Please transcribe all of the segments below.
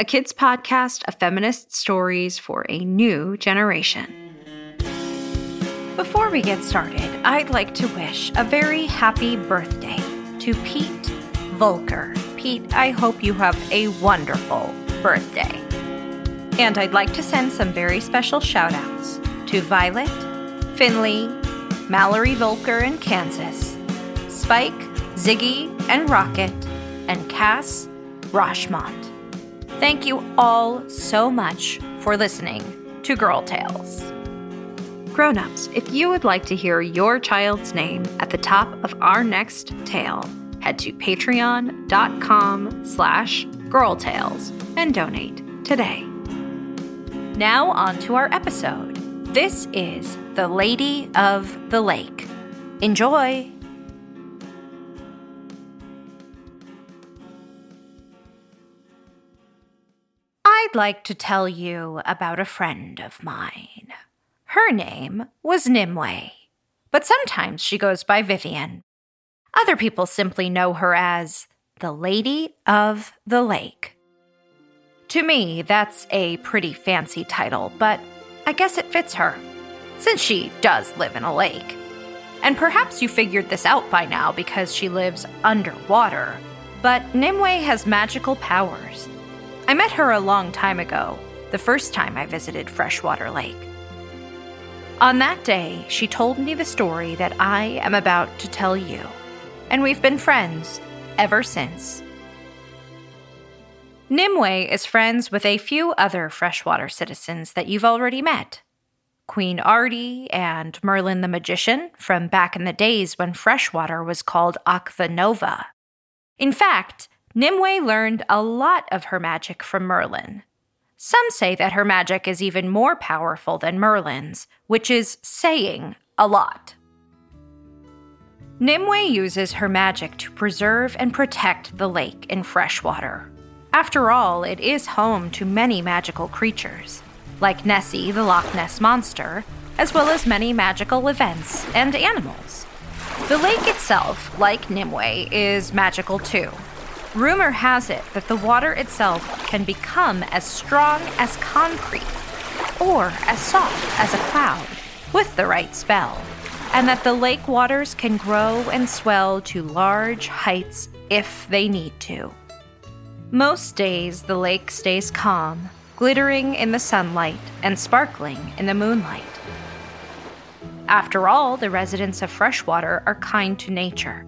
a kids' podcast of feminist stories for a new generation. Before we get started, I'd like to wish a very happy birthday to Pete Volker. Pete, I hope you have a wonderful birthday. And I'd like to send some very special shout outs to Violet, Finley, Mallory Volker in Kansas, Spike, Ziggy, and Rocket, and Cass Roshmont. Thank you all so much for listening to Girl Tales. Grown-ups, if you would like to hear your child's name at the top of our next tale, head to patreon.com slash girltales and donate today. Now on to our episode. This is The Lady of the Lake. Enjoy! I'd like to tell you about a friend of mine. Her name was Nimue, but sometimes she goes by Vivian. Other people simply know her as the Lady of the Lake. To me, that's a pretty fancy title, but I guess it fits her, since she does live in a lake. And perhaps you figured this out by now because she lives underwater, but Nimue has magical powers I met her a long time ago, the first time I visited Freshwater Lake. On that day, she told me the story that I am about to tell you, and we've been friends ever since. Nimue is friends with a few other freshwater citizens that you've already met. Queen Artie and Merlin the Magician from back in the days when freshwater was called Aqua Nova. In fact, Nimue learned a lot of her magic from Merlin. Some say that her magic is even more powerful than Merlin's, which is saying a lot. Nimue uses her magic to preserve and protect the lake in freshwater. After all, it is home to many magical creatures, like Nessie the Loch Ness Monster, as well as many magical events and animals. The lake itself, like Nimue, is magical too. Rumor has it that the water itself can become as strong as concrete or as soft as a cloud with the right spell, and that the lake waters can grow and swell to large heights if they need to. Most days, the lake stays calm, glittering in the sunlight and sparkling in the moonlight. After all, the residents of Freshwater are kind to nature.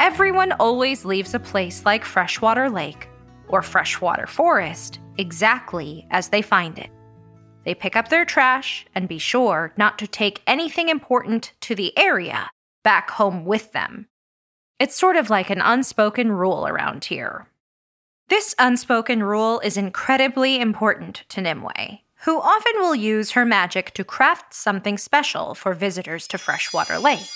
Everyone always leaves a place like Freshwater Lake or Freshwater Forest exactly as they find it. They pick up their trash and be sure not to take anything important to the area back home with them. It's sort of like an unspoken rule around here. This unspoken rule is incredibly important to Nimue, who often will use her magic to craft something special for visitors to Freshwater Lake.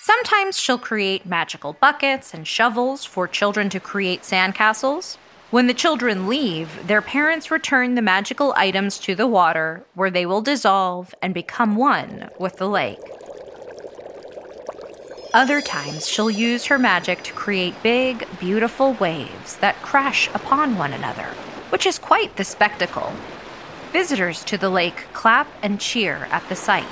Sometimes she'll create magical buckets and shovels for children to create sandcastles. When the children leave, their parents return the magical items to the water where they will dissolve and become one with the lake. Other times, she'll use her magic to create big, beautiful waves that crash upon one another, which is quite the spectacle. Visitors to the lake clap and cheer at the sight.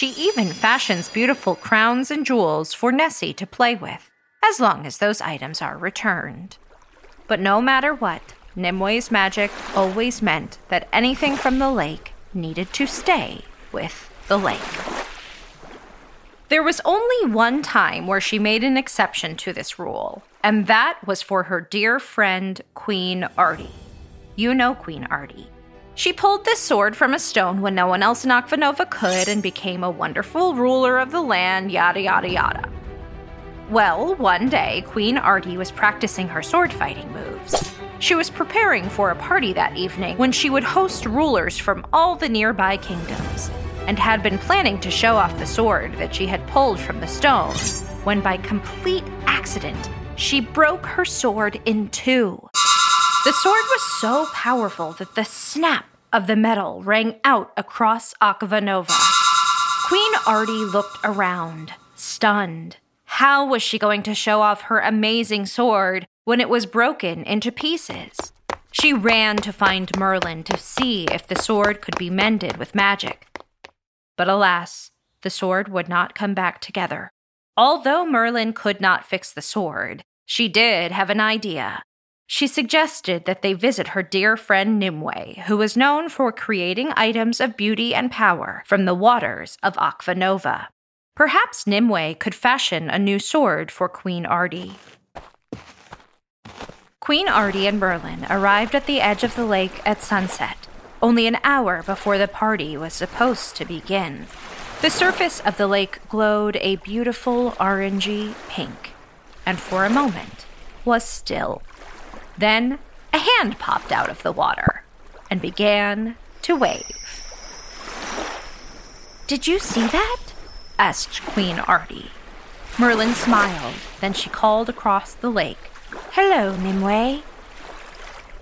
She even fashions beautiful crowns and jewels for Nessie to play with, as long as those items are returned. But no matter what, Nimue's magic always meant that anything from the lake needed to stay with the lake. There was only one time where she made an exception to this rule, and that was for her dear friend, Queen Artie. You know Queen Artie. She pulled this sword from a stone when no one else in Aquanova could and became a wonderful ruler of the land, yada yada yada. Well, one day, Queen Artie was practicing her sword fighting moves. She was preparing for a party that evening when she would host rulers from all the nearby kingdoms, and had been planning to show off the sword that she had pulled from the stone, when by complete accident, she broke her sword in two. The sword was so powerful that the snap of the metal rang out across Aquanova. Queen Artie looked around, stunned. How was she going to show off her amazing sword when it was broken into pieces? She ran to find Merlin to see if the sword could be mended with magic. But alas, the sword would not come back together. Although Merlin could not fix the sword, she did have an idea. She suggested that they visit her dear friend Nimue, who was known for creating items of beauty and power from the waters of Aquanova. Perhaps Nimue could fashion a new sword for Queen Artie. Queen Artie and Merlin arrived at the edge of the lake at sunset, only an hour before the party was supposed to begin. The surface of the lake glowed a beautiful orangey pink, and for a moment was still. Then a hand popped out of the water and began to wave. Did you see that? asked Queen Artie. Merlin smiled, then she called across the lake, Hello, Nimue.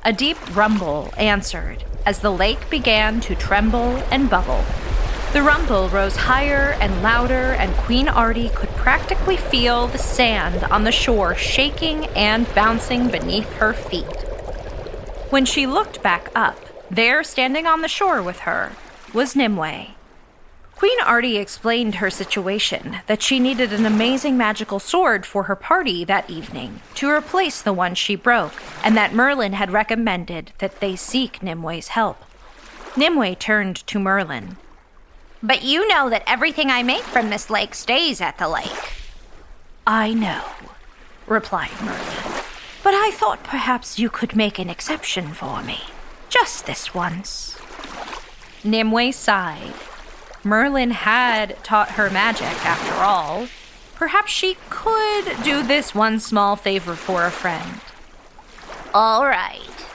A deep rumble answered as the lake began to tremble and bubble. The rumble rose higher and louder, and Queen Artie could practically feel the sand on the shore shaking and bouncing beneath her feet. When she looked back up, there standing on the shore with her was Nimue. Queen Artie explained her situation that she needed an amazing magical sword for her party that evening to replace the one she broke, and that Merlin had recommended that they seek Nimue's help. Nimue turned to Merlin. But you know that everything I make from this lake stays at the lake. I know, replied Merlin. But I thought perhaps you could make an exception for me. Just this once. Nimue sighed. Merlin had taught her magic, after all. Perhaps she could do this one small favor for a friend. All right,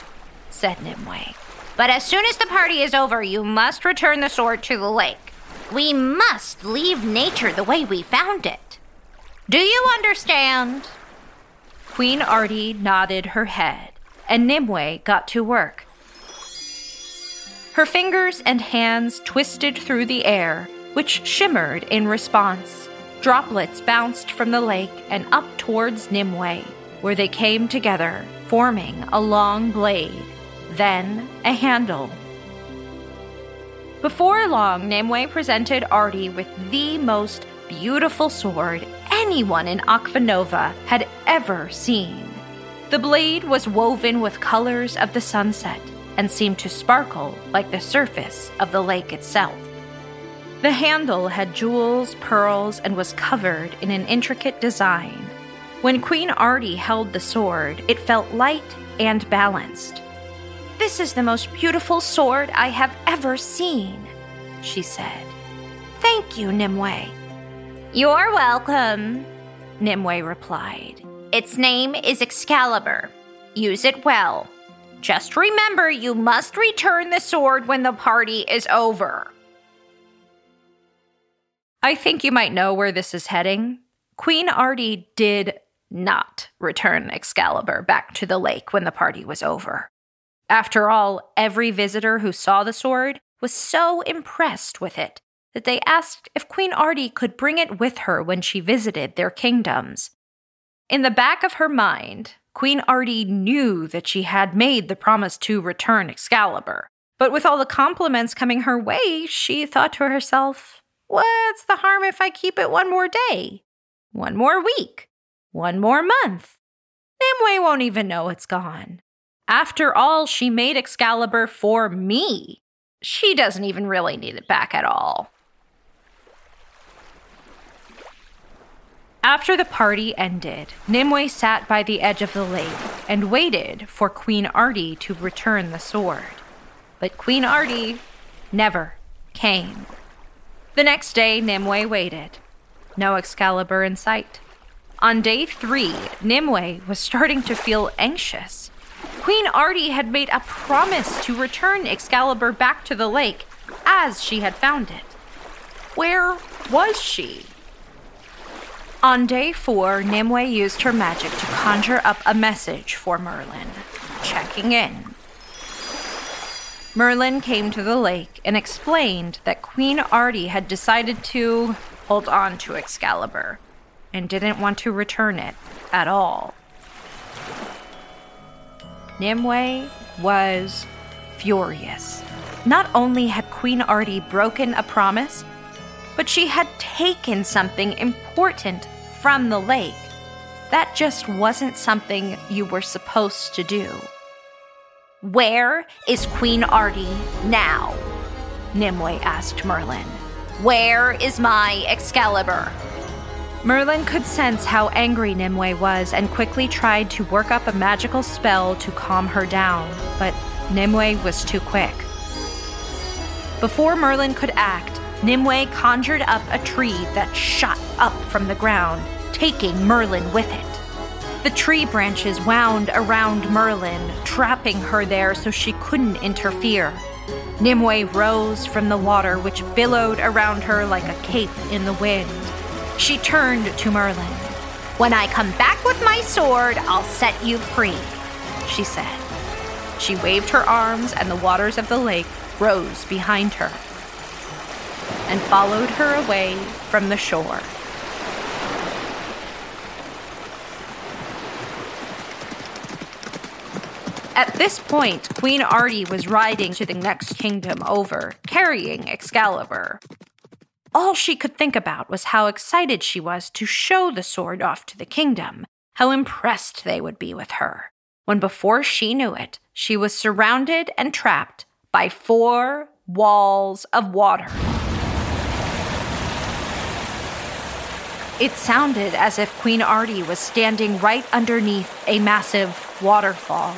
said Nimue. But as soon as the party is over, you must return the sword to the lake. We must leave nature the way we found it. Do you understand? Queen Artie nodded her head, and Nimue got to work. Her fingers and hands twisted through the air, which shimmered in response. Droplets bounced from the lake and up towards Nimue, where they came together, forming a long blade, then a handle. Before long, Nimue presented Artie with the most beautiful sword anyone in Aquanova had ever seen. The blade was woven with colors of the sunset and seemed to sparkle like the surface of the lake itself. The handle had jewels, pearls, and was covered in an intricate design. When Queen Artie held the sword, it felt light and balanced. This is the most beautiful sword I have ever seen, she said. Thank you, Nimue. You're welcome, Nimue replied. Its name is Excalibur. Use it well. Just remember you must return the sword when the party is over. I think you might know where this is heading. Queen Artie did not return Excalibur back to the lake when the party was over. After all, every visitor who saw the sword was so impressed with it that they asked if Queen Artie could bring it with her when she visited their kingdoms. In the back of her mind, Queen Artie knew that she had made the promise to return Excalibur. But with all the compliments coming her way, she thought to herself, What's the harm if I keep it one more day? One more week? One more month? Nimue won't even know it's gone. After all, she made Excalibur for me. She doesn't even really need it back at all. After the party ended, Nimue sat by the edge of the lake and waited for Queen Artie to return the sword. But Queen Artie never came. The next day, Nimue waited. No Excalibur in sight. On day three, Nimue was starting to feel anxious. Queen Artie had made a promise to return Excalibur back to the lake as she had found it. Where was she? On day four, Nimue used her magic to conjure up a message for Merlin, checking in. Merlin came to the lake and explained that Queen Artie had decided to hold on to Excalibur and didn't want to return it at all. Nimue was furious. Not only had Queen Artie broken a promise, but she had taken something important from the lake. That just wasn't something you were supposed to do. Where is Queen Artie now? Nimue asked Merlin. Where is my Excalibur? Merlin could sense how angry Nimue was and quickly tried to work up a magical spell to calm her down, but Nimue was too quick. Before Merlin could act, Nimue conjured up a tree that shot up from the ground, taking Merlin with it. The tree branches wound around Merlin, trapping her there so she couldn't interfere. Nimue rose from the water, which billowed around her like a cape in the wind. She turned to Merlin. When I come back with my sword, I'll set you free, she said. She waved her arms, and the waters of the lake rose behind her and followed her away from the shore. At this point, Queen Artie was riding to the next kingdom over, carrying Excalibur. All she could think about was how excited she was to show the sword off to the kingdom, how impressed they would be with her, when before she knew it, she was surrounded and trapped by four walls of water. It sounded as if Queen Artie was standing right underneath a massive waterfall.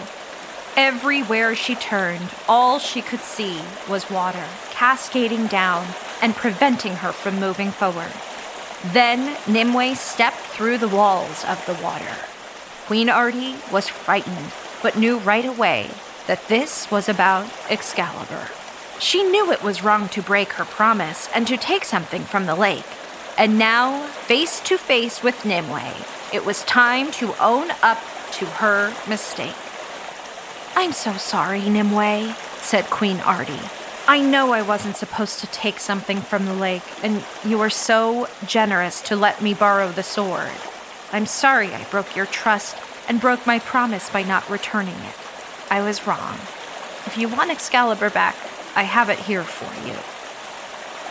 Everywhere she turned, all she could see was water cascading down and preventing her from moving forward. Then Nimue stepped through the walls of the water. Queen Artie was frightened, but knew right away that this was about Excalibur. She knew it was wrong to break her promise and to take something from the lake. And now, face to face with Nimue, it was time to own up to her mistake. I'm so sorry, Nimue, said Queen Artie. I know I wasn't supposed to take something from the lake, and you were so generous to let me borrow the sword. I'm sorry I broke your trust and broke my promise by not returning it. I was wrong. If you want Excalibur back, I have it here for you.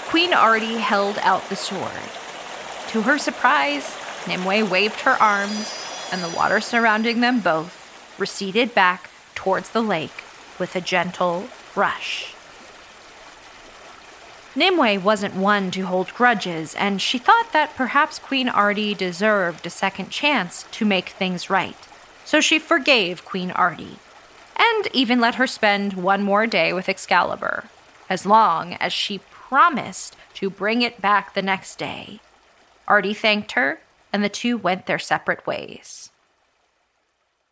Queen Artie held out the sword. To her surprise, Nimue waved her arms, and the water surrounding them both receded back towards the lake with a gentle brush. Nimue wasn't one to hold grudges, and she thought that perhaps Queen Artie deserved a second chance to make things right. So she forgave Queen Artie, and even let her spend one more day with Excalibur, as long as she promised to bring it back the next day. Artie thanked her, and the two went their separate ways.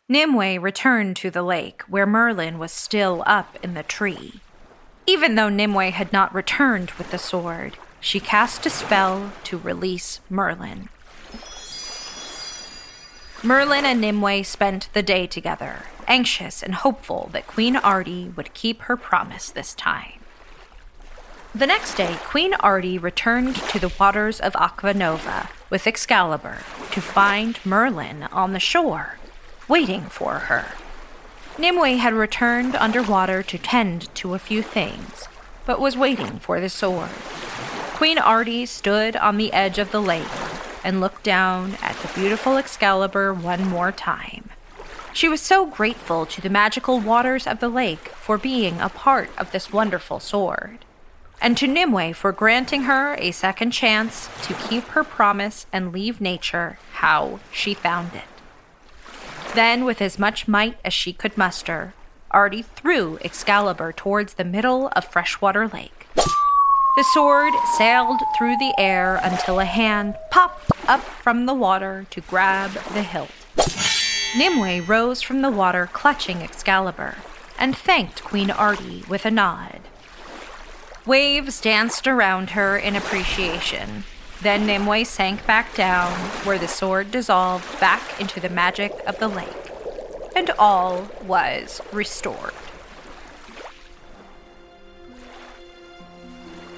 Nimue returned to the lake, where Merlin was still up in the tree. Even though Nimue had not returned with the sword, she cast a spell to release Merlin. Merlin and Nimue spent the day together, anxious and hopeful that Queen Artie would keep her promise this time. The next day, Queen Artie returned to the waters of Aquanova with Excalibur to find Merlin on the shore, waiting for her. Nimue had returned underwater to tend to a few things, but was waiting for the sword. Queen Artie stood on the edge of the lake and looked down at the beautiful Excalibur one more time. She was so grateful to the magical waters of the lake for being a part of this wonderful sword, and to Nimue for granting her a second chance to keep her promise and leave nature how she found it. Then, with as much might as she could muster, Artie threw Excalibur towards the middle of Freshwater Lake. The sword sailed through the air until a hand popped up from the water to grab the hilt. Nimue rose from the water clutching Excalibur and thanked Queen Artie with a nod. Waves danced around her in appreciation, then Nimue sank back down, where the sword dissolved back into the magic of the lake, and all was restored.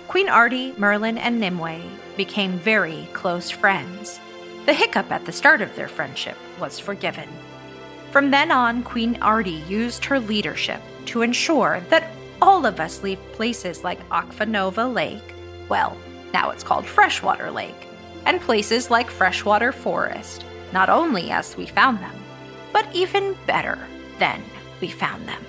Queen Artie, Merlin, and Nimue became very close friends. The hiccup at the start of their friendship was forgiven. From then on, Queen Artie used her leadership to ensure that all of us leave places like Aquanova Lake, well, now it's called Freshwater Lake, and places like Freshwater Forest, not only as we found them, but even better than we found them.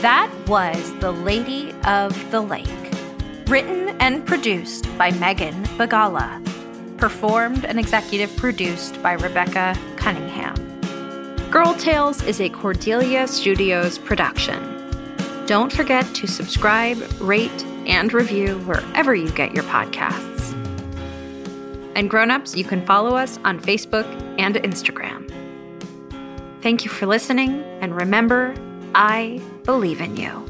That was The Lady of the Lake, written and produced by Megan Bagala, performed and executive produced by Rebecca Cunningham. Girl Tales is a Cordelia Studios production. Don't forget to subscribe, rate, and review wherever you get your podcasts. And grown-ups, you can follow us on Facebook and Instagram. Thank you for listening, and remember, I believe in you.